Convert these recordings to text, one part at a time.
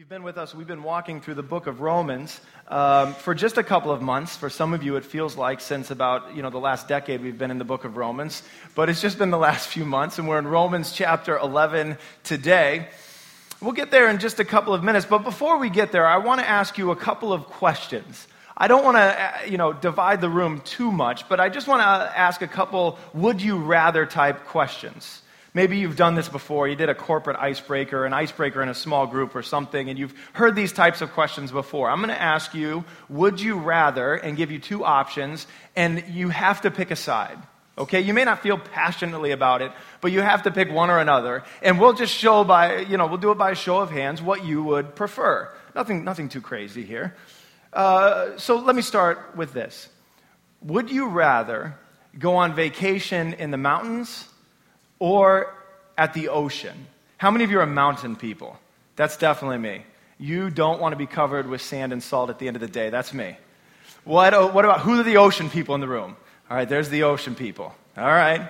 you've been with us, we've been walking through the book of Romans um, for just a couple of months. For some of you, it feels like since about you know the last decade we've been in the book of Romans, but it's just been the last few months, and we're in Romans chapter 11 today. We'll get there in just a couple of minutes, but before we get there, I want to ask you a couple of questions. I don't want to, uh, you know, divide the room too much, but I just want to ask a couple would you rather type questions. Maybe you've done this before. You did a corporate icebreaker, an icebreaker in a small group or something, and you've heard these types of questions before. I'm going to ask you, would you rather, and give you two options, and you have to pick a side. Okay? You may not feel passionately about it, but you have to pick one or another. And we'll just show by, you know, we'll do it by a show of hands what you would prefer. Nothing, nothing too crazy here. Uh, so let me start with this. Would you rather go on vacation in the mountains or at the ocean. How many of you are mountain people? That's definitely me. You don't want to be covered with sand and salt at the end of the day. That's me. What, uh, what about who are the ocean people in the room? All right, there's the ocean people. All right.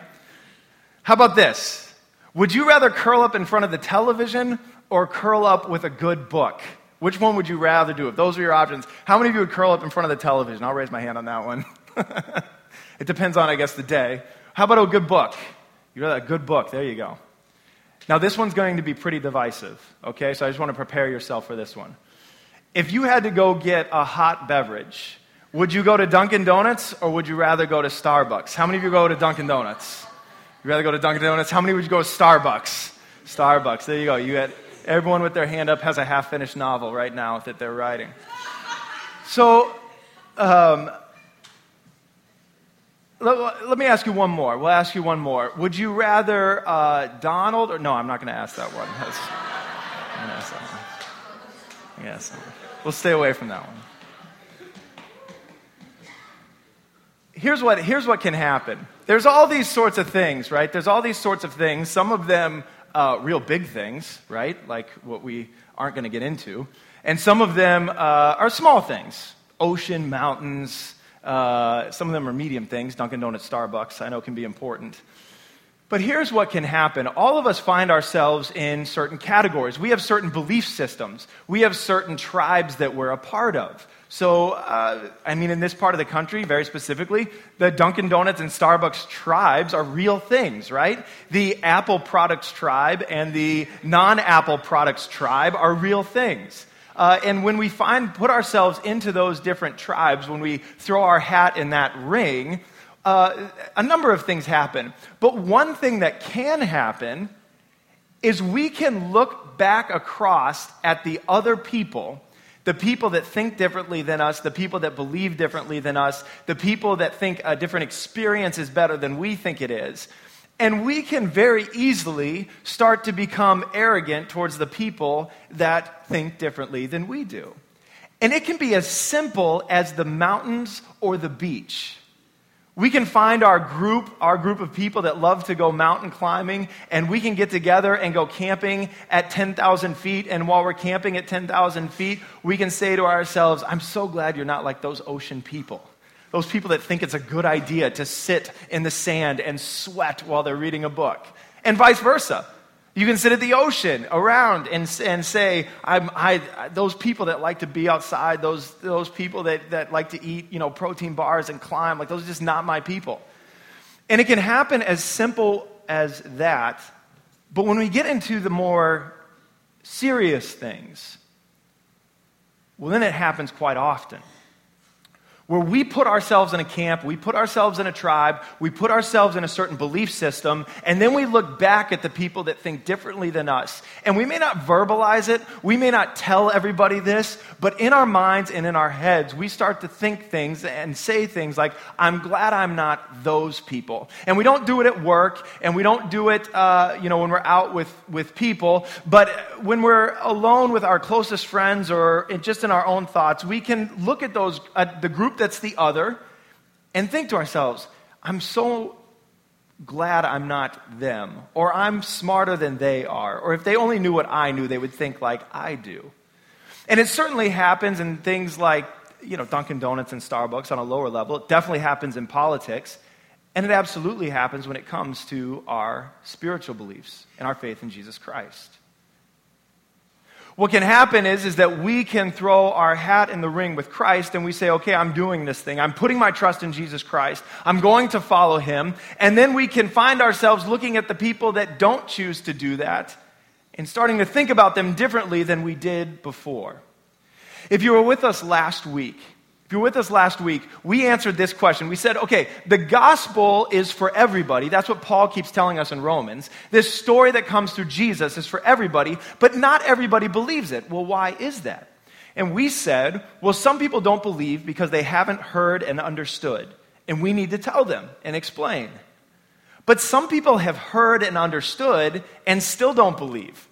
How about this? Would you rather curl up in front of the television or curl up with a good book? Which one would you rather do? If those are your options, how many of you would curl up in front of the television? I'll raise my hand on that one. it depends on, I guess, the day. How about a good book? You read a good book. There you go. Now, this one's going to be pretty divisive, okay? So I just want to prepare yourself for this one. If you had to go get a hot beverage, would you go to Dunkin' Donuts or would you rather go to Starbucks? How many of you go to Dunkin' Donuts? You rather go to Dunkin' Donuts? How many would you go to Starbucks? Starbucks. There you go. You had everyone with their hand up has a half finished novel right now that they're writing. So, um, let, let, me ask you one more. We'll ask you one more. Would you rather uh, Donald or no? I'm not going to ask that one. That's, ask that one. Yes, we'll stay away from that one. Here's what, here's what can happen. There's all these sorts of things, right? There's all these sorts of things. Some of them uh, real big things, right? Like what we aren't going to get into. And some of them uh, are small things ocean, mountains, uh, some of them are medium things. Dunkin' Donuts, Starbucks, I know can be important. But here's what can happen. All of us find ourselves in certain categories. We have certain belief systems. We have certain tribes that we're a part of. So, uh, I mean, in this part of the country, very specifically, the Dunkin' Donuts and Starbucks tribes are real things, right? The Apple products tribe and the non Apple products tribe are real things. Uh, and when we find, put ourselves into those different tribes, when we throw our hat in that ring, uh, a number of things happen. But one thing that can happen is we can look back across at the other people, the people that think differently than us, the people that believe differently than us, the people that think a different experience is better than we think it is. And we can very easily start to become arrogant towards the people that think differently than we do. And it can be as simple as the mountains or the beach. We can find our group, our group of people that love to go mountain climbing, and we can get together and go camping at 10,000 feet. And while we're camping at 10,000 feet, we can say to ourselves, I'm so glad you're not like those ocean people. Those people that think it's a good idea to sit in the sand and sweat while they're reading a book. And vice versa. You can sit at the ocean around and, and say, I'm, I, those people that like to be outside, those, those people that, that like to eat you know, protein bars and climb, like those are just not my people. And it can happen as simple as that. But when we get into the more serious things, well, then it happens quite often where we put ourselves in a camp, we put ourselves in a tribe, we put ourselves in a certain belief system, and then we look back at the people that think differently than us. And we may not verbalize it, we may not tell everybody this, but in our minds and in our heads, we start to think things and say things like, I'm glad I'm not those people. And we don't do it at work, and we don't do it, uh, you know, when we're out with, with people, but when we're alone with our closest friends or just in our own thoughts, we can look at those, at the group that's the other and think to ourselves, I'm so glad I'm not them, or I'm smarter than they are, or if they only knew what I knew, they would think like I do. And it certainly happens in things like, you know, Dunkin' Donuts and Starbucks on a lower level. It definitely happens in politics. And it absolutely happens when it comes to our spiritual beliefs and our faith in Jesus Christ. What can happen is, is that we can throw our hat in the ring with Christ and we say, okay, I'm doing this thing. I'm putting my trust in Jesus Christ. I'm going to follow him. And then we can find ourselves looking at the people that don't choose to do that and starting to think about them differently than we did before. If you were with us last week, if you were with us last week, we answered this question. We said, okay, the gospel is for everybody. That's what Paul keeps telling us in Romans. This story that comes through Jesus is for everybody, but not everybody believes it. Well, why is that? And we said, well, some people don't believe because they haven't heard and understood. And we need to tell them and explain. But some people have heard and understood and still don't believe.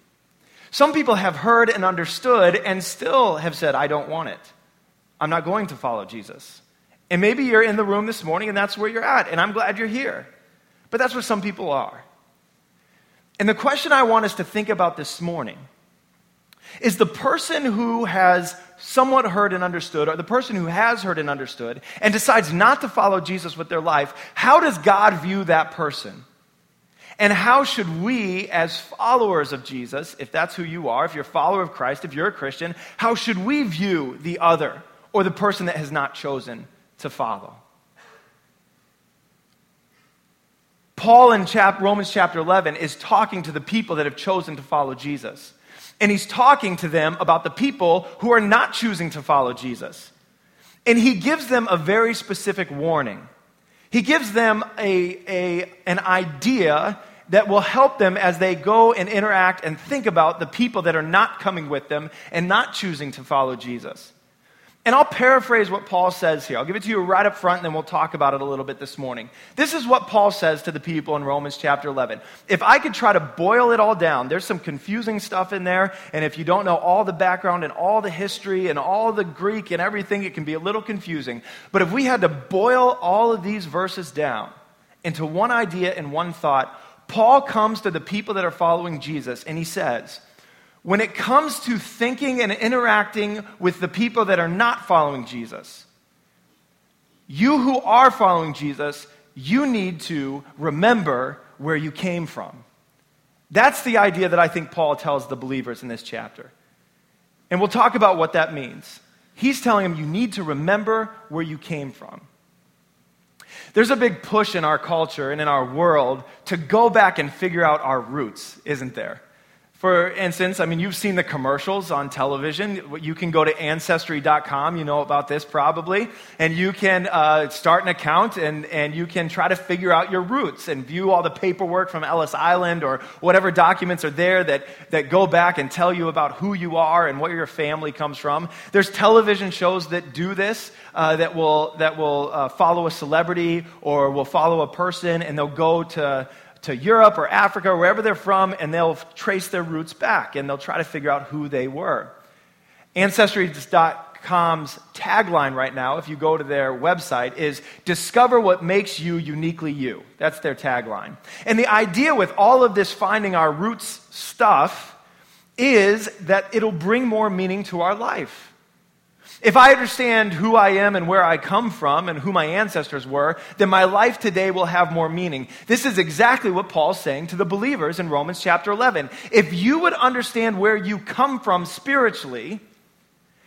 Some people have heard and understood and still have said, I don't want it. I'm not going to follow Jesus. And maybe you're in the room this morning and that's where you're at, and I'm glad you're here. But that's where some people are. And the question I want us to think about this morning is the person who has somewhat heard and understood, or the person who has heard and understood, and decides not to follow Jesus with their life, how does God view that person? And how should we, as followers of Jesus, if that's who you are, if you're a follower of Christ, if you're a Christian, how should we view the other or the person that has not chosen to follow? Paul in chap- Romans chapter 11 is talking to the people that have chosen to follow Jesus. And he's talking to them about the people who are not choosing to follow Jesus. And he gives them a very specific warning. He gives them a, a, an idea that will help them as they go and interact and think about the people that are not coming with them and not choosing to follow Jesus. And I'll paraphrase what Paul says here. I'll give it to you right up front, and then we'll talk about it a little bit this morning. This is what Paul says to the people in Romans chapter 11. If I could try to boil it all down, there's some confusing stuff in there, and if you don't know all the background and all the history and all the Greek and everything, it can be a little confusing. But if we had to boil all of these verses down into one idea and one thought, Paul comes to the people that are following Jesus, and he says, when it comes to thinking and interacting with the people that are not following Jesus, you who are following Jesus, you need to remember where you came from. That's the idea that I think Paul tells the believers in this chapter. And we'll talk about what that means. He's telling them you need to remember where you came from. There's a big push in our culture and in our world to go back and figure out our roots, isn't there? For instance, I mean, you've seen the commercials on television. You can go to ancestry.com, you know about this probably, and you can uh, start an account and, and you can try to figure out your roots and view all the paperwork from Ellis Island or whatever documents are there that, that go back and tell you about who you are and where your family comes from. There's television shows that do this, uh, that will, that will uh, follow a celebrity or will follow a person and they'll go to to Europe or Africa or wherever they're from, and they'll trace their roots back and they'll try to figure out who they were. Ancestry.com's tagline right now, if you go to their website, is Discover what makes you uniquely you. That's their tagline. And the idea with all of this finding our roots stuff is that it'll bring more meaning to our life. If I understand who I am and where I come from and who my ancestors were, then my life today will have more meaning. This is exactly what Paul's saying to the believers in Romans chapter 11. If you would understand where you come from spiritually,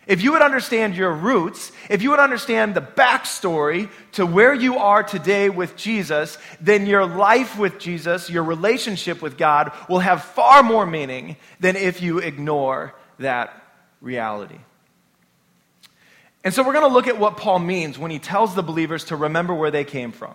if you would understand your roots, if you would understand the backstory to where you are today with Jesus, then your life with Jesus, your relationship with God, will have far more meaning than if you ignore that reality. And so we're going to look at what Paul means when he tells the believers to remember where they came from.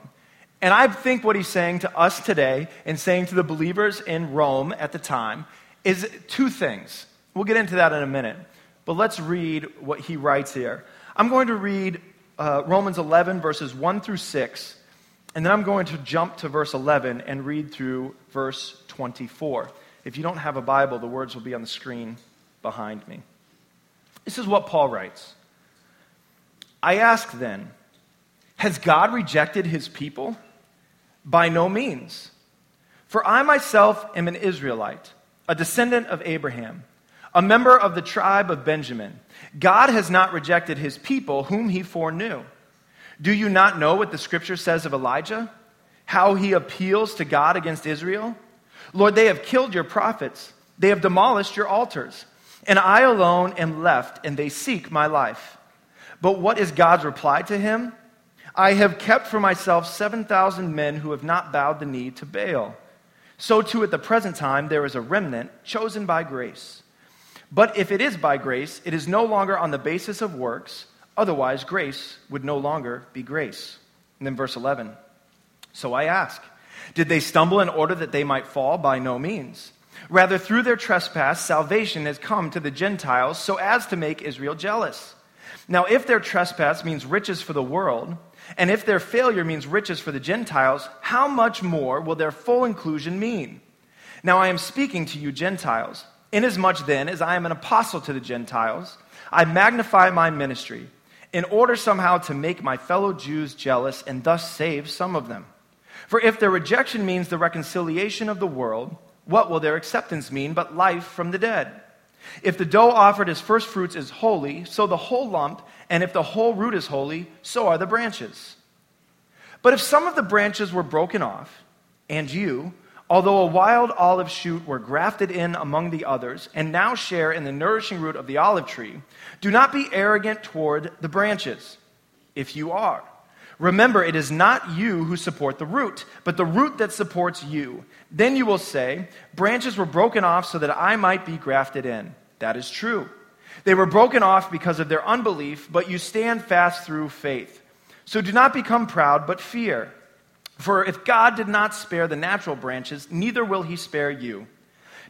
And I think what he's saying to us today and saying to the believers in Rome at the time is two things. We'll get into that in a minute. But let's read what he writes here. I'm going to read uh, Romans 11, verses 1 through 6, and then I'm going to jump to verse 11 and read through verse 24. If you don't have a Bible, the words will be on the screen behind me. This is what Paul writes. I ask then, has God rejected his people? By no means. For I myself am an Israelite, a descendant of Abraham, a member of the tribe of Benjamin. God has not rejected his people, whom he foreknew. Do you not know what the scripture says of Elijah? How he appeals to God against Israel? Lord, they have killed your prophets, they have demolished your altars and I alone am left, and they seek my life. But what is God's reply to him? I have kept for myself 7,000 men who have not bowed the knee to Baal. So, too, at the present time, there is a remnant chosen by grace. But if it is by grace, it is no longer on the basis of works, otherwise, grace would no longer be grace. And then, verse 11 So I ask, did they stumble in order that they might fall? By no means. Rather, through their trespass, salvation has come to the Gentiles so as to make Israel jealous. Now, if their trespass means riches for the world, and if their failure means riches for the Gentiles, how much more will their full inclusion mean? Now, I am speaking to you, Gentiles. Inasmuch then as I am an apostle to the Gentiles, I magnify my ministry in order somehow to make my fellow Jews jealous and thus save some of them. For if their rejection means the reconciliation of the world, what will their acceptance mean but life from the dead? If the dough offered as first fruits is holy, so the whole lump, and if the whole root is holy, so are the branches. But if some of the branches were broken off, and you, although a wild olive shoot, were grafted in among the others, and now share in the nourishing root of the olive tree, do not be arrogant toward the branches, if you are. Remember, it is not you who support the root, but the root that supports you. Then you will say, Branches were broken off so that I might be grafted in. That is true. They were broken off because of their unbelief, but you stand fast through faith. So do not become proud, but fear. For if God did not spare the natural branches, neither will he spare you.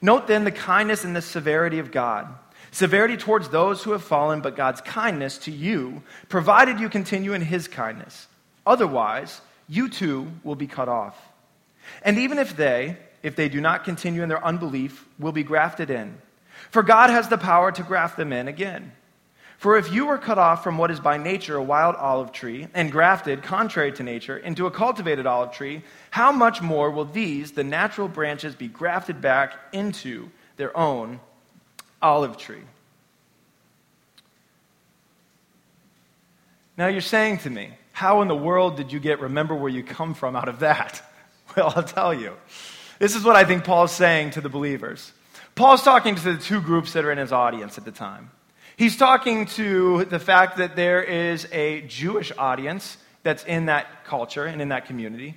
Note then the kindness and the severity of God. Severity towards those who have fallen, but God's kindness to you, provided you continue in his kindness. Otherwise, you too will be cut off. And even if they, if they do not continue in their unbelief, will be grafted in. For God has the power to graft them in again. For if you were cut off from what is by nature a wild olive tree, and grafted, contrary to nature, into a cultivated olive tree, how much more will these, the natural branches, be grafted back into their own olive tree? Now you're saying to me, how in the world did you get remember where you come from out of that? Well, I'll tell you. This is what I think Paul's saying to the believers. Paul's talking to the two groups that are in his audience at the time. He's talking to the fact that there is a Jewish audience that's in that culture and in that community.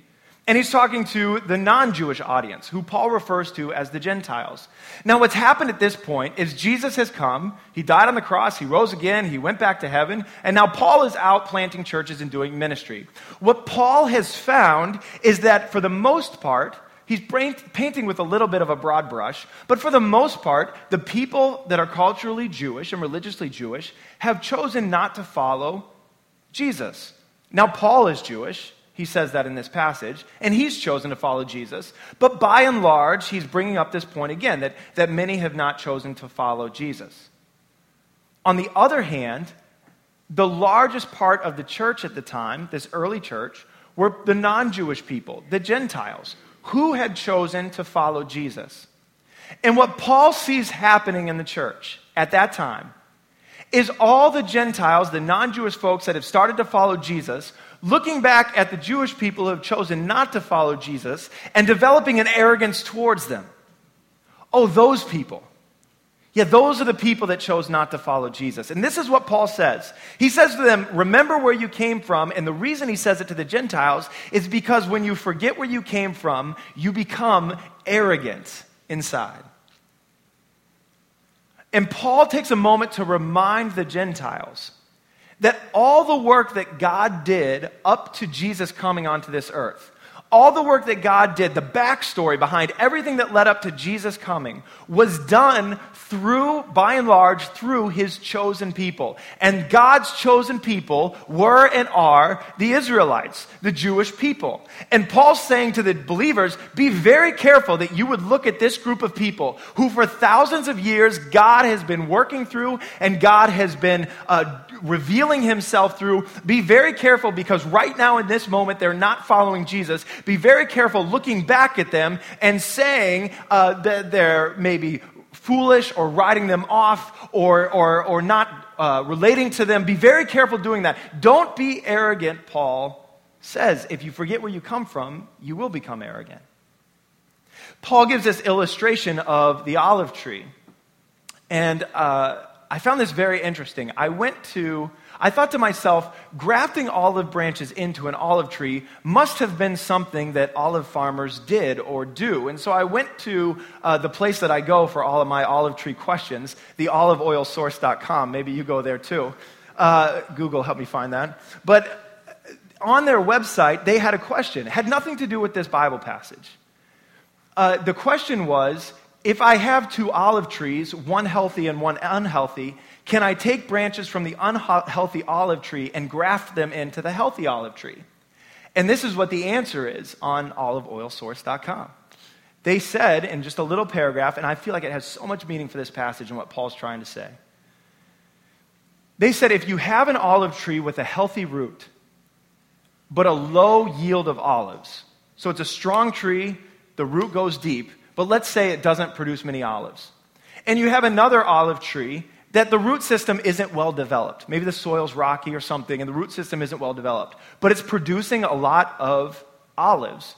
And he's talking to the non Jewish audience, who Paul refers to as the Gentiles. Now, what's happened at this point is Jesus has come, he died on the cross, he rose again, he went back to heaven, and now Paul is out planting churches and doing ministry. What Paul has found is that for the most part, he's painting with a little bit of a broad brush, but for the most part, the people that are culturally Jewish and religiously Jewish have chosen not to follow Jesus. Now, Paul is Jewish. He says that in this passage, and he's chosen to follow Jesus. But by and large, he's bringing up this point again that, that many have not chosen to follow Jesus. On the other hand, the largest part of the church at the time, this early church, were the non Jewish people, the Gentiles, who had chosen to follow Jesus. And what Paul sees happening in the church at that time is all the Gentiles, the non Jewish folks that have started to follow Jesus, looking back at the Jewish people who have chosen not to follow Jesus and developing an arrogance towards them. Oh, those people. Yeah, those are the people that chose not to follow Jesus. And this is what Paul says. He says to them, Remember where you came from. And the reason he says it to the Gentiles is because when you forget where you came from, you become arrogant inside. And Paul takes a moment to remind the Gentiles that all the work that God did up to Jesus coming onto this earth, all the work that God did, the backstory behind everything that led up to Jesus coming, was done through, by and large, through his chosen people. And God's chosen people were and are the Israelites, the Jewish people. And Paul's saying to the believers, be very careful that you would look at this group of people who, for thousands of years, God has been working through and God has been uh, revealing himself through. Be very careful because right now in this moment they're not following Jesus. Be very careful looking back at them and saying uh, that they're maybe foolish or writing them off or, or, or not uh, relating to them. Be very careful doing that. Don't be arrogant, Paul says. If you forget where you come from, you will become arrogant. Paul gives this illustration of the olive tree. And uh, I found this very interesting. I went to, I thought to myself, grafting olive branches into an olive tree must have been something that olive farmers did or do. And so I went to uh, the place that I go for all of my olive tree questions, the oliveoilsource.com. Maybe you go there too. Uh, Google, helped me find that. But on their website, they had a question. It had nothing to do with this Bible passage. Uh, the question was if I have two olive trees, one healthy and one unhealthy, can I take branches from the unhealthy olive tree and graft them into the healthy olive tree? And this is what the answer is on oliveoilsource.com. They said in just a little paragraph, and I feel like it has so much meaning for this passage and what Paul's trying to say. They said if you have an olive tree with a healthy root, but a low yield of olives, so it's a strong tree, the root goes deep, but let's say it doesn't produce many olives. And you have another olive tree that the root system isn't well developed. Maybe the soil's rocky or something, and the root system isn't well developed, but it's producing a lot of olives.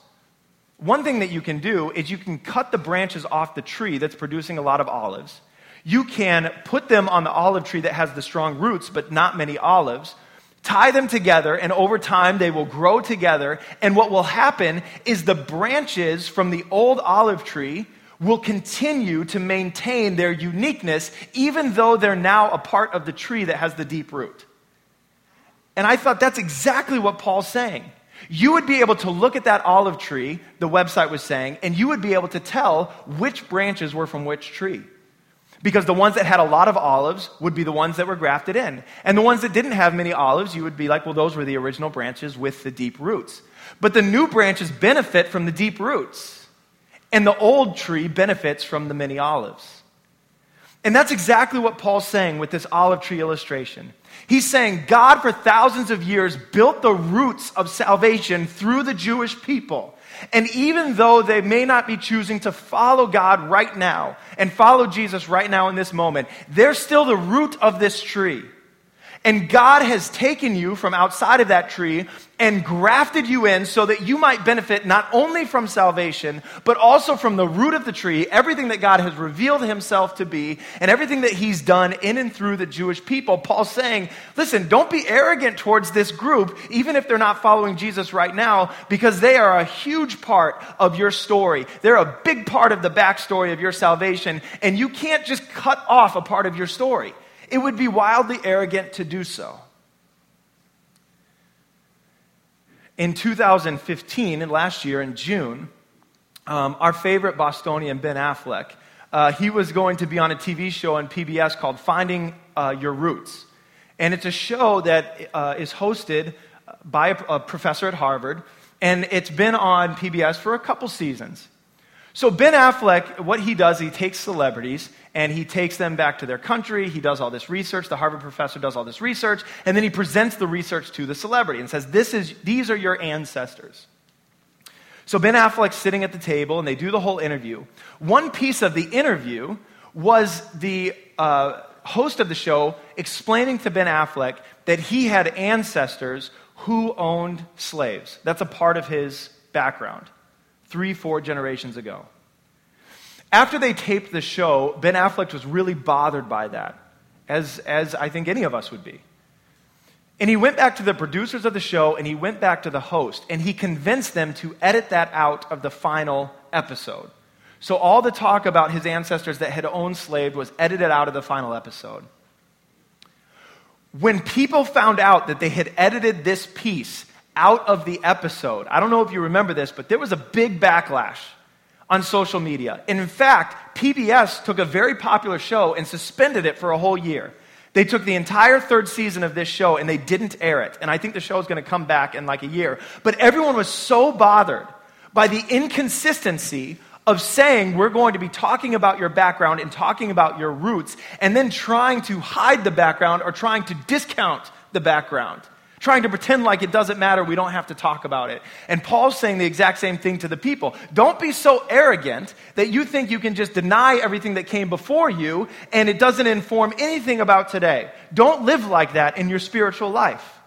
One thing that you can do is you can cut the branches off the tree that's producing a lot of olives. You can put them on the olive tree that has the strong roots but not many olives, tie them together, and over time they will grow together. And what will happen is the branches from the old olive tree will continue to maintain their uniqueness, even though they're now a part of the tree that has the deep root. And I thought that's exactly what Paul's saying. You would be able to look at that olive tree, the website was saying, and you would be able to tell which branches were from which tree because the ones that had a lot of olives would be the ones that were grafted in. And the ones that didn't have many olives, you would be like, well, those were the original branches with the deep roots. But the new branches benefit from the deep roots, and the old tree benefits from the many olives. And that's exactly what Paul's saying with this olive tree illustration. He's saying God, for thousands of years, built the roots of salvation through the Jewish people. And even though they may not be choosing to follow God right now and follow Jesus right now in this moment, they're still the root of this tree. And God has taken you from outside of that tree and grafted you in so that you might benefit not only from salvation, but also from the root of the tree, everything that God has revealed himself to be, and everything that he's done in and through the Jewish people. Paul's saying, listen, don't be arrogant towards this group, even if they're not following Jesus right now, because they are a huge part of your story. They're a big part of the backstory of your salvation, and you can't just cut off a part of your story. It would be wildly arrogant to do so. In 2015, and last year in June, um, our favorite Bostonian, Ben Affleck, uh, he was going to be on a TV show on PBS called Finding uh, Your Roots. And it's a show that uh, is hosted by a, a professor at Harvard, and it's been on PBS for a couple seasons. So, Ben Affleck, what he does, he takes celebrities and he takes them back to their country. He does all this research. The Harvard professor does all this research, and then he presents the research to the celebrity and says, this is, These are your ancestors. So, Ben Affleck's sitting at the table and they do the whole interview. One piece of the interview was the uh, host of the show explaining to Ben Affleck that he had ancestors who owned slaves. That's a part of his background three, four generations ago. After they taped the show, Ben Affleck was really bothered by that, as, as I think any of us would be. And he went back to the producers of the show and he went back to the host and he convinced them to edit that out of the final episode. So all the talk about his ancestors that had owned slaves was edited out of the final episode. When people found out that they had edited this piece out of the episode. I don't know if you remember this, but there was a big backlash on social media. And in fact, PBS took a very popular show and suspended it for a whole year. They took the entire third season of this show and they didn't air it. And I think the show is going to come back in like a year. But everyone was so bothered by the inconsistency of saying we're going to be talking about your background and talking about your roots and then trying to hide the background or trying to discount the background trying to pretend like it doesn't matter, we don't have to talk about it. And Paul's saying the exact same thing to the people. Don't be so arrogant that you think you can just deny everything that came before you and it doesn't inform anything about today. Don't live like that in your spiritual life.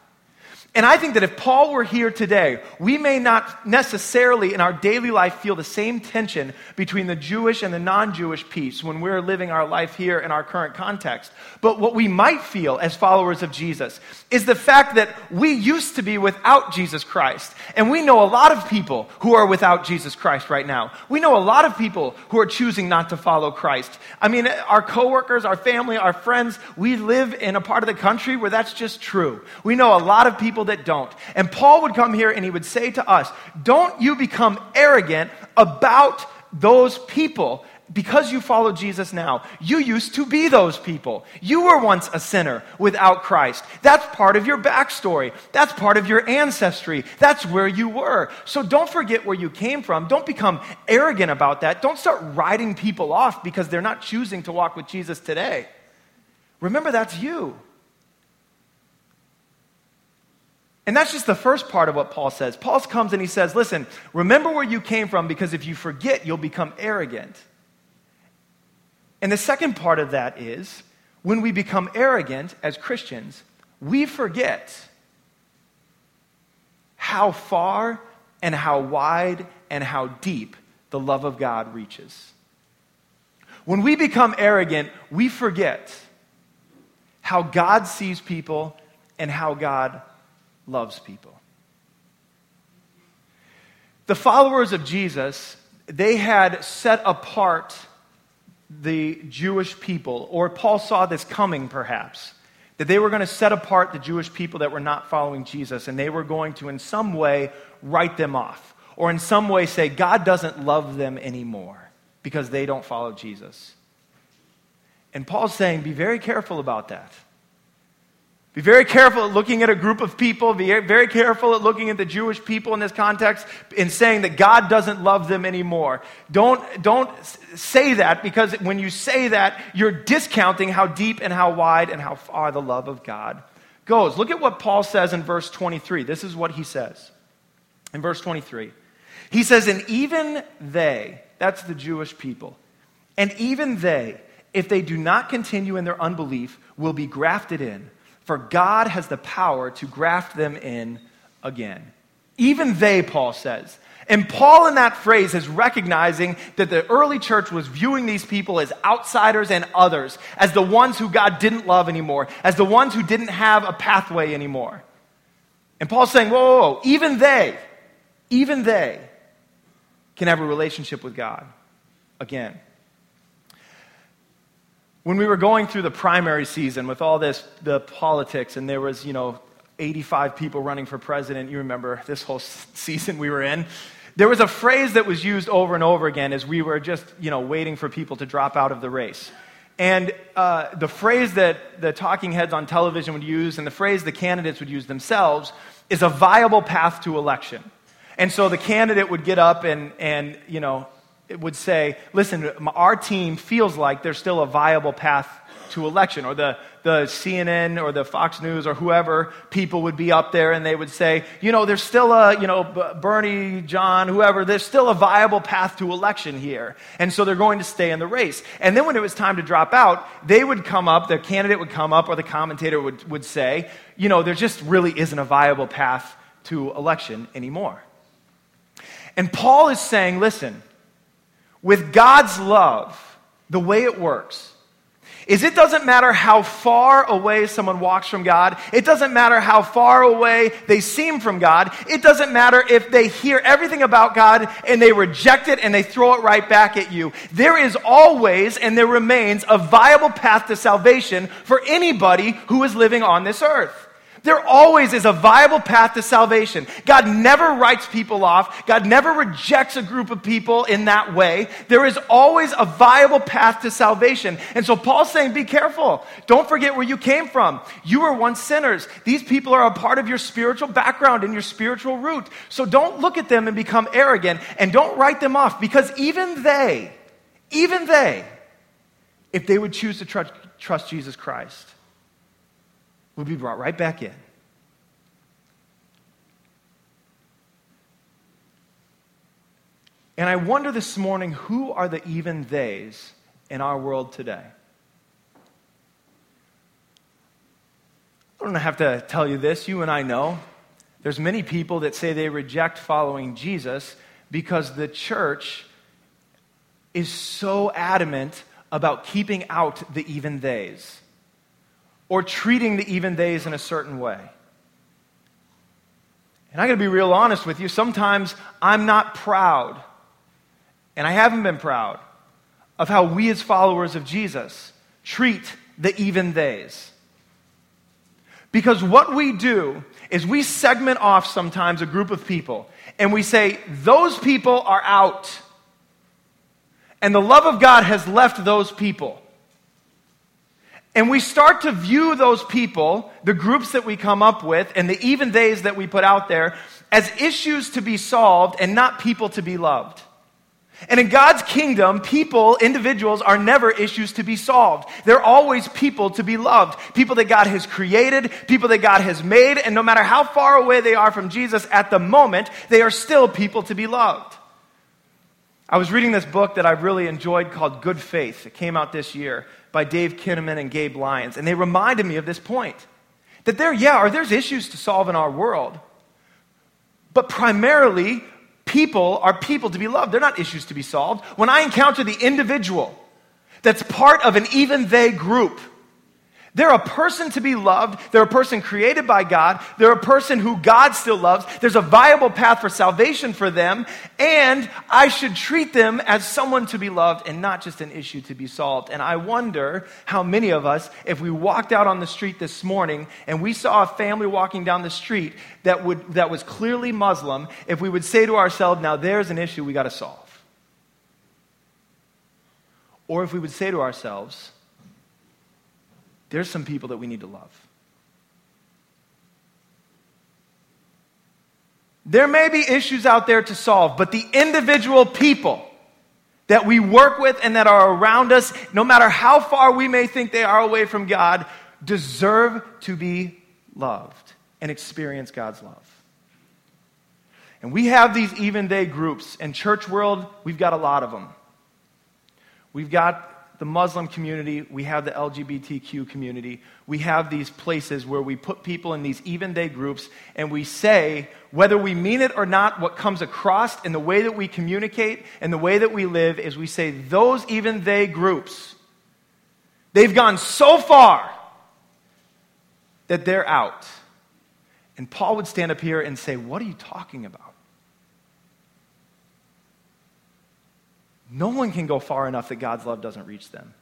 And I think that if Paul were here today, we may not necessarily in our daily life feel the same tension between the Jewish and the non Jewish piece when we're living our life here in our current context. But what we might feel as followers of Jesus is the fact that we used to be without Jesus Christ. And we know a lot of people who are without Jesus Christ right now. We know a lot of people who are choosing not to follow Christ. I mean, our coworkers, our family, our friends, we live in a part of the country where that's just true. We know a lot of people that don't. And Paul would come here and he would say to us, Don't you become arrogant about those people because you follow Jesus now, you used to be those people. You were once a sinner without Christ. That's part of your backstory. That's part of your ancestry. That's where you were. So don't forget where you came from. Don't become arrogant about that. Don't start writing people off because they're not choosing to walk with Jesus today. Remember, that's you. And that's just the first part of what Paul says. Paul comes and he says, Listen, remember where you came from because if you forget, you'll become arrogant. And the second part of that is when we become arrogant as Christians, we forget how far and how wide and how deep the love of God reaches. When we become arrogant, we forget how God sees people and how God loves people. The followers of Jesus, they had set apart the Jewish people, or Paul saw this coming perhaps, that they were going to set apart the Jewish people that were not following Jesus, and they were going to, in some way, write them off, or in some way say, God doesn't love them anymore because they don't follow Jesus. And Paul's saying, be very careful about that. Be very careful at looking at a group of people. Be very careful at looking at the Jewish people in this context and saying that God doesn't love them anymore. Don't, don't say that because when you say that, you're discounting how deep and how wide and how far the love of God goes. Look at what Paul says in verse 23. This is what he says. In verse 23, he says, And even they, that's the Jewish people, and even they, if they do not continue in their unbelief, will be grafted in for God has the power to graft them in again. Even they, Paul says. And Paul, in that phrase, is recognizing that the early church was viewing these people as outsiders and others, as the ones who God didn't love anymore, as the ones who didn't have a pathway anymore. And Paul's saying, whoa, whoa, whoa, even they, even they can have a relationship with God again when we were going through the primary season with all this, the politics, and there was, you know, 85 people running for president, you remember this whole season we were in. There was a phrase that was used over and over again as we were just, you know, waiting for people to drop out of the race. And uh, the phrase that the talking heads on television would use and the phrase the candidates would use themselves is a viable path to election. And so the candidate would get up and, and you know, would say, listen, our team feels like there's still a viable path to election. Or the, the CNN or the Fox News or whoever people would be up there and they would say, you know, there's still a, you know, Bernie, John, whoever, there's still a viable path to election here. And so they're going to stay in the race. And then when it was time to drop out, they would come up, the candidate would come up or the commentator would, would say, you know, there just really isn't a viable path to election anymore. And Paul is saying, listen, with God's love, the way it works is it doesn't matter how far away someone walks from God. It doesn't matter how far away they seem from God. It doesn't matter if they hear everything about God and they reject it and they throw it right back at you. There is always and there remains a viable path to salvation for anybody who is living on this earth. There always is a viable path to salvation. God never writes people off. God never rejects a group of people in that way. There is always a viable path to salvation. And so Paul's saying, be careful. Don't forget where you came from. You were once sinners. These people are a part of your spiritual background and your spiritual root. So don't look at them and become arrogant and don't write them off because even they, even they, if they would choose to trust, trust Jesus Christ, would be brought right back in. And I wonder this morning who are the even theys in our world today? I don't have to tell you this, you and I know. There's many people that say they reject following Jesus because the church is so adamant about keeping out the even theys or treating the even theys in a certain way. And I'm going to be real honest with you. Sometimes I'm not proud, and I haven't been proud, of how we as followers of Jesus treat the even theys. Because what we do is we segment off sometimes a group of people and we say, those people are out. And the love of God has left those people. And we start to view those people, the groups that we come up with, and the even theys that we put out there, as issues to be solved and not people to be loved. And in God's kingdom, people, individuals, are never issues to be solved. They're always people to be loved. People that God has created, people that God has made, and no matter how far away they are from Jesus at the moment, they are still people to be loved. I was reading this book that I've really enjoyed called Good Faith. It came out this year by Dave Kinnaman and Gabe Lyons. And they reminded me of this point that there, yeah, are there's issues to solve in our world. But primarily, people are people to be loved. They're not issues to be solved. When I encounter the individual that's part of an even they group, they're a person to be loved. They're a person created by God. They're a person who God still loves. There's a viable path for salvation for them. And I should treat them as someone to be loved and not just an issue to be solved. And I wonder how many of us, if we walked out on the street this morning and we saw a family walking down the street that, would, that was clearly Muslim, if we would say to ourselves, now there's an issue we got to solve. Or if we would say to ourselves, there's some people that we need to love. There may be issues out there to solve, but the individual people that we work with and that are around us, no matter how far we may think they are away from God, deserve to be loved and experience God's love. And we have these even they groups. In church world, we've got a lot of them. We've got the Muslim community, we have the LGBTQ community. We have these places where we put people in these even they groups and we say, whether we mean it or not, what comes across in the way that we communicate and the way that we live is we say, those even they groups, they've gone so far that they're out. And Paul would stand up here and say, What are you talking about? No one can go far enough that God's love doesn't reach them.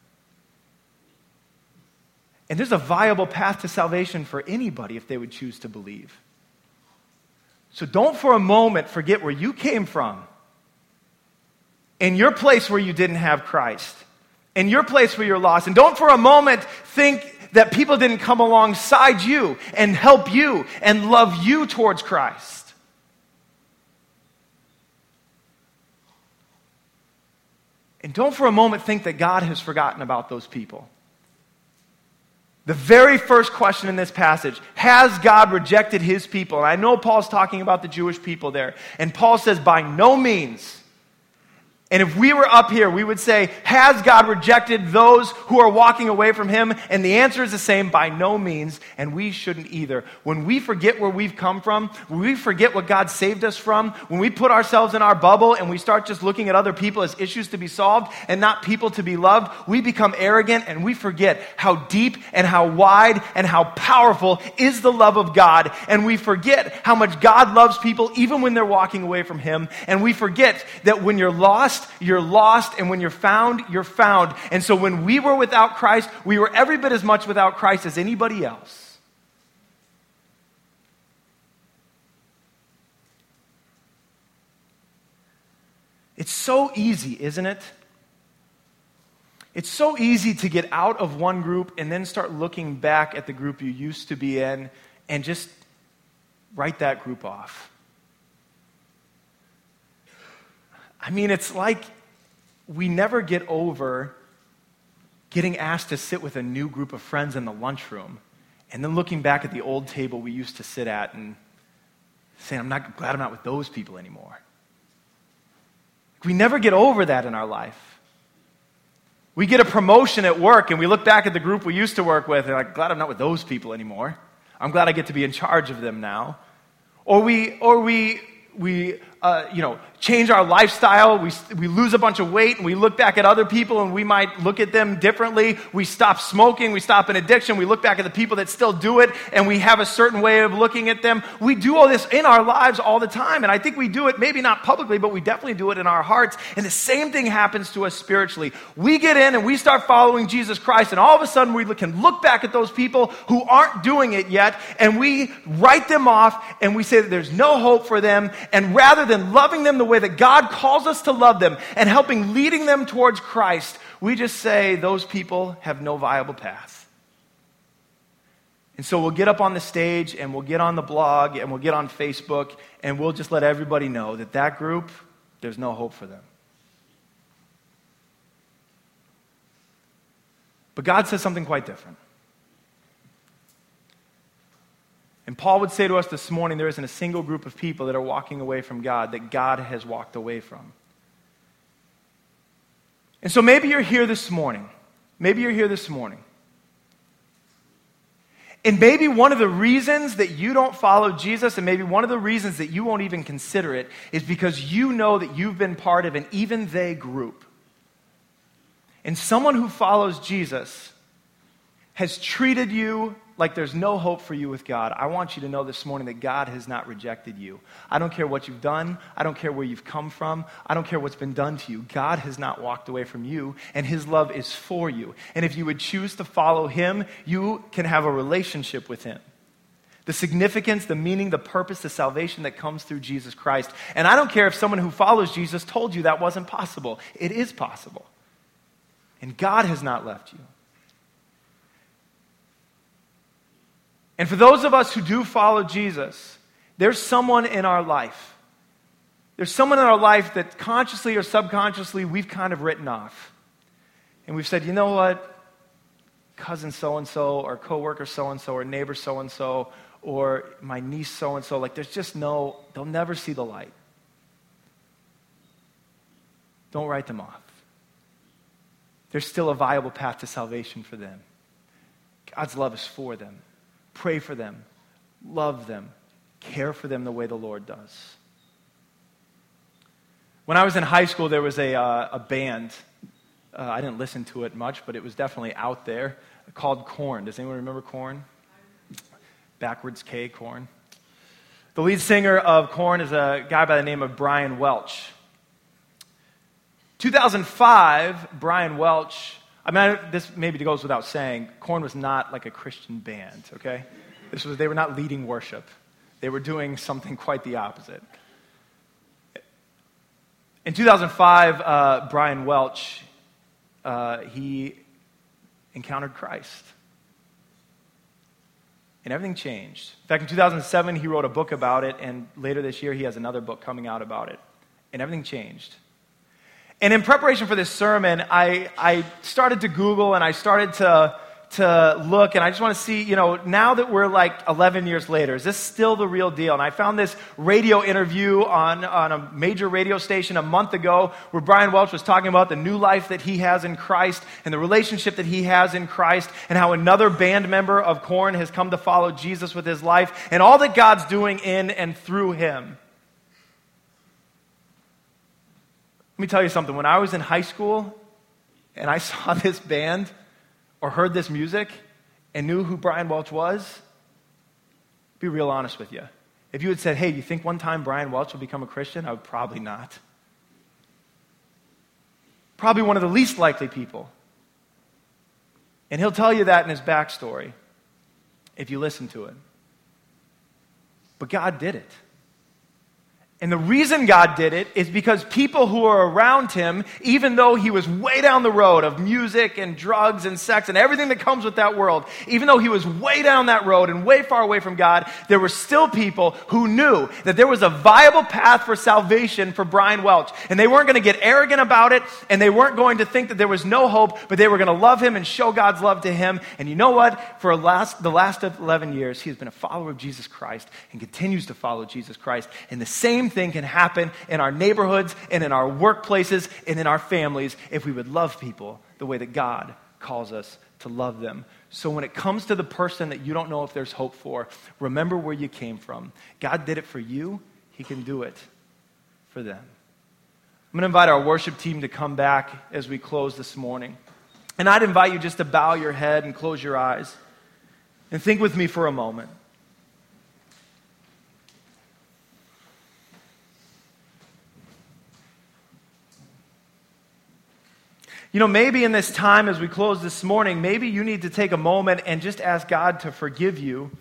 And there's a viable path to salvation for anybody if they would choose to believe. So don't for a moment forget where you came from. In your place where you didn't have Christ. In your place where you're lost. And don't for a moment think that people didn't come alongside you and help you and love you towards Christ. And don't for a moment think that God has forgotten about those people. The very first question in this passage Has God rejected his people? And I know Paul's talking about the Jewish people there. And Paul says, By no means. And if we were up here, we would say, Has God rejected those who are walking away from Him? And the answer is the same by no means, and we shouldn't either. When we forget where we've come from, when we forget what God saved us from, when we put ourselves in our bubble and we start just looking at other people as issues to be solved and not people to be loved, we become arrogant and we forget how deep and how wide and how powerful is the love of God. And we forget how much God loves people even when they're walking away from Him. And we forget that when you're lost, you're lost, and when you're found, you're found. And so when we were without Christ, we were every bit as much without Christ as anybody else. It's so easy, isn't it? It's so easy to get out of one group and then start looking back at the group you used to be in and just write that group off. I mean, it's like we never get over getting asked to sit with a new group of friends in the lunchroom and then looking back at the old table we used to sit at and saying, I'm not glad I'm not with those people anymore. We never get over that in our life. We get a promotion at work and we look back at the group we used to work with and like, glad I'm not with those people anymore. I'm glad I get to be in charge of them now. Or we, or we, we uh, you know, change our lifestyle. We, we lose a bunch of weight and we look back at other people and we might look at them differently. We stop smoking. We stop an addiction. We look back at the people that still do it and we have a certain way of looking at them. We do all this in our lives all the time. And I think we do it, maybe not publicly, but we definitely do it in our hearts. And the same thing happens to us spiritually. We get in and we start following Jesus Christ and all of a sudden we can look back at those people who aren't doing it yet and we write them off and we say that there's no hope for them. And rather than loving them the way that God calls us to love them and helping leading them towards Christ, we just say those people have no viable path. And so we'll get up on the stage and we'll get on the blog and we'll get on Facebook and we'll just let everybody know that that group, there's no hope for them. But God says something quite different. And Paul would say to us this morning there isn't a single group of people that are walking away from God that God has walked away from. And so maybe you're here this morning. Maybe you're here this morning. And maybe one of the reasons that you don't follow Jesus, and maybe one of the reasons that you won't even consider it, is because you know that you've been part of an even they group. And someone who follows Jesus has treated you like there's no hope for you with God, I want you to know this morning that God has not rejected you. I don't care what you've done. I don't care where you've come from. I don't care what's been done to you. God has not walked away from you, and His love is for you. And if you would choose to follow Him, you can have a relationship with Him. The significance, the meaning, the purpose, the salvation that comes through Jesus Christ. And I don't care if someone who follows Jesus told you that wasn't possible. It is possible. And God has not left you. And for those of us who do follow Jesus, there's someone in our life. There's someone in our life that consciously or subconsciously we've kind of written off. And we've said, you know what? Cousin so and so, or coworker so and so, or neighbor so and so, or my niece so and so, like there's just no, they'll never see the light. Don't write them off. There's still a viable path to salvation for them. God's love is for them. Pray for them, love them, care for them the way the Lord does. When I was in high school, there was a, uh, a band. Uh, I didn't listen to it much, but it was definitely out there called Korn. Does anyone remember Korn? Backwards K, Korn. The lead singer of Korn is a guy by the name of Brian Welch. 2005, Brian Welch I mean, this maybe goes without saying, Korn was not like a Christian band, okay? This was, they were not leading worship. They were doing something quite the opposite. In 2005, uh, Brian Welch, uh, he encountered Christ. And everything changed. In fact, in 2007, he wrote a book about it, and later this year, he has another book coming out about it. And everything changed. And in preparation for this sermon, I, I started to Google and I started to, to look, and I just want to see, you know, now that we're like 11 years later, is this still the real deal? And I found this radio interview on, on a major radio station a month ago where Brian Welch was talking about the new life that he has in Christ and the relationship that he has in Christ, and how another band member of Korn has come to follow Jesus with his life, and all that God's doing in and through him. Let me tell you something. When I was in high school and I saw this band or heard this music and knew who Brian Welch was, be real honest with you. If you had said, hey, you think one time Brian Welch will become a Christian? I would probably not. Probably one of the least likely people. And he'll tell you that in his backstory if you listen to it. But God did it. And the reason God did it is because people who are around him, even though he was way down the road of music and drugs and sex and everything that comes with that world, even though he was way down that road and way far away from God, there were still people who knew that there was a viable path for salvation for Brian Welch. And they weren't going to get arrogant about it and they weren't going to think that there was no hope, but they were going to love him and show God's love to him. And you know what? For last, the last 11 years, he's been a follower of Jesus Christ and continues to follow Jesus Christ. And the same thing can happen in our neighborhoods and in our workplaces and in our families if we would love people the way that God calls us to love them. So when it comes to the person that you don't know if there's hope for, remember where you came from. God did it for you, He can do it for them. I'm going to invite our worship team to come back as we close this morning. And I'd invite you just to bow your head and close your eyes and think with me for a moment. You know, maybe in this time as we close this morning, maybe you need to take a moment and just ask God to forgive you.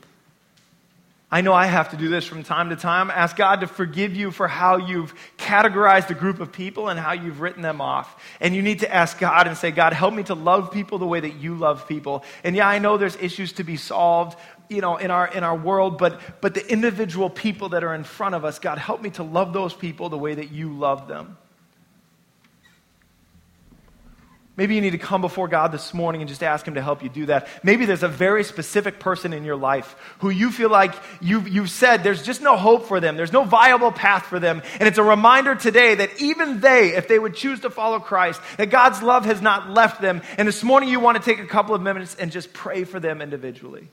I know I have to do this from time to time. Ask God to forgive you for how you've categorized a group of people and how you've written them off. And you need to ask God and say, God, help me to love people the way that you love people. And yeah, I know there's issues to be solved, you know, in our, in our world, but, but the individual people that are in front of us, God, help me to love those people the way that you love them. Maybe you need to come before God this morning and just ask Him to help you do that. Maybe there's a very specific person in your life who you feel like you've, you've said there's just no hope for them, there's no viable path for them. And it's a reminder today that even they, if they would choose to follow Christ, that God's love has not left them. And this morning you want to take a couple of minutes and just pray for them individually.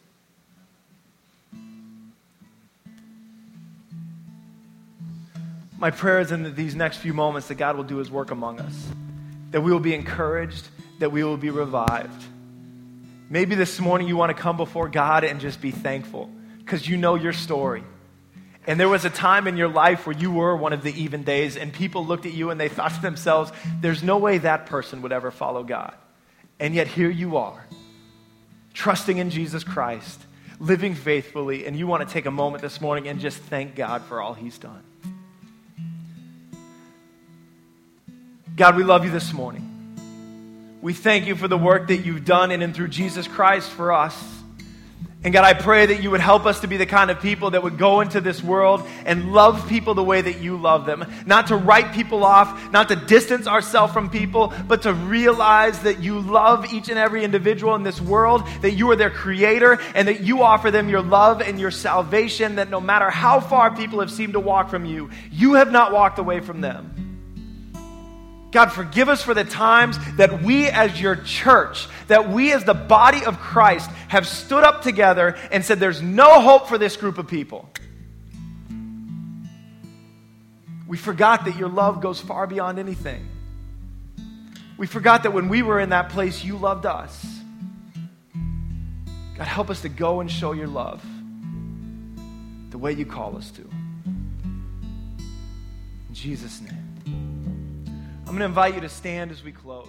My prayer is in these next few moments that God will do His work among us that we will be encouraged, that we will be revived. Maybe this morning you want to come before God and just be thankful because you know your story. And there was a time in your life where you were one of the even theys, and people looked at you and they thought to themselves, there's no way that person would ever follow God. And yet here you are, trusting in Jesus Christ, living faithfully, and you want to take a moment this morning and just thank God for all He's done. God, we love you this morning. We thank you for the work that you've done in and through Jesus Christ for us. And God, I pray that you would help us to be the kind of people that would go into this world and love people the way that you love them. Not to write people off, not to distance ourselves from people, but to realize that you love each and every individual in this world, that you are their creator, and that you offer them your love and your salvation, that no matter how far people have seemed to walk from you, you have not walked away from them. God, forgive us for the times that we as your church, that we as the body of Christ have stood up together and said, There's no hope for this group of people. We forgot that your love goes far beyond anything. We forgot that when we were in that place, you loved us. God, help us to go and show your love the way you call us to. In Jesus' name. I'm going to invite you to stand as we close.